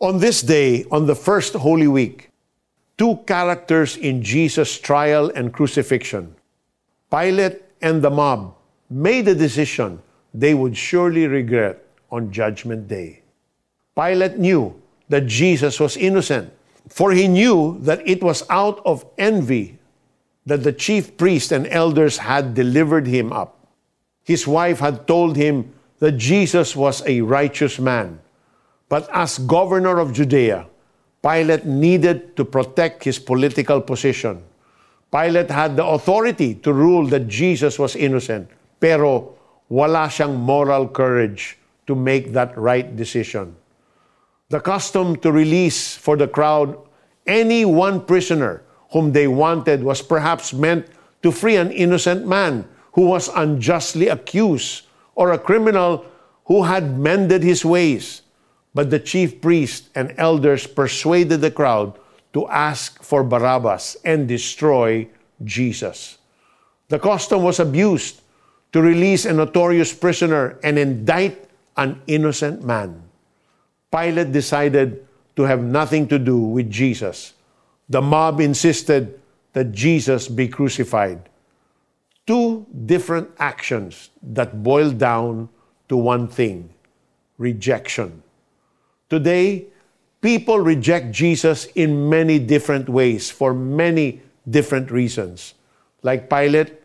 On this day, on the first Holy Week, two characters in Jesus' trial and crucifixion, Pilate and the mob, made a decision they would surely regret on Judgment Day. Pilate knew that Jesus was innocent, for he knew that it was out of envy that the chief priests and elders had delivered him up. His wife had told him that Jesus was a righteous man but as governor of Judea, Pilate needed to protect his political position. Pilate had the authority to rule that Jesus was innocent, pero wala siyang moral courage to make that right decision. The custom to release for the crowd any one prisoner whom they wanted was perhaps meant to free an innocent man who was unjustly accused or a criminal who had mended his ways. But the chief priests and elders persuaded the crowd to ask for Barabbas and destroy Jesus. The custom was abused to release a notorious prisoner and indict an innocent man. Pilate decided to have nothing to do with Jesus. The mob insisted that Jesus be crucified. Two different actions that boiled down to one thing rejection. Today, people reject Jesus in many different ways for many different reasons. Like Pilate,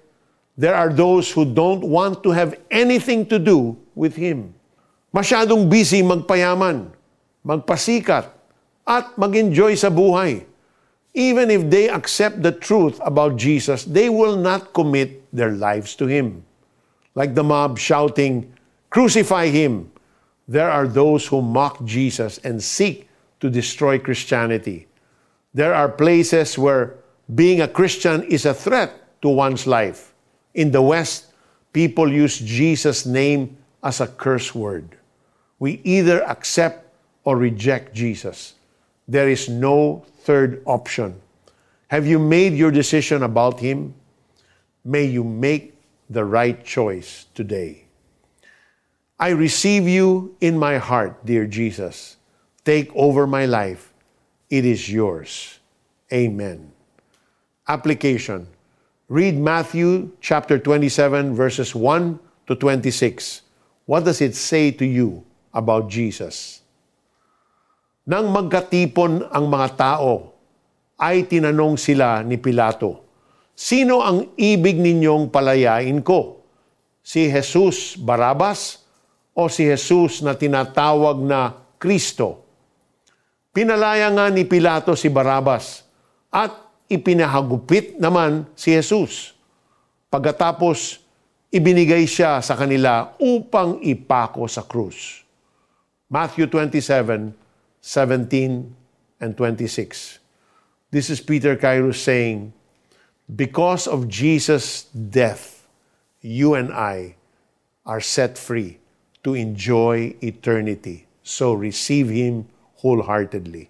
there are those who don't want to have anything to do with him. Masyadong busy magpayaman, magpasikat, at mag-enjoy sa buhay. Even if they accept the truth about Jesus, they will not commit their lives to him. Like the mob shouting, Crucify him! There are those who mock Jesus and seek to destroy Christianity. There are places where being a Christian is a threat to one's life. In the West, people use Jesus' name as a curse word. We either accept or reject Jesus. There is no third option. Have you made your decision about Him? May you make the right choice today. I receive you in my heart, dear Jesus. Take over my life. It is yours. Amen. Application. Read Matthew chapter 27, verses 1 to 26. What does it say to you about Jesus? Nang magkatipon ang mga tao, ay tinanong sila ni Pilato, Sino ang ibig ninyong palayain ko? Si Jesus Barabas o si Jesus na tinatawag na Kristo. Pinalaya nga ni Pilato si Barabas at ipinahagupit naman si Jesus. Pagkatapos, ibinigay siya sa kanila upang ipako sa krus. Matthew 27, 17 and 26. This is Peter Kairos saying, Because of Jesus' death, you and I are set free to enjoy eternity. So receive Him wholeheartedly.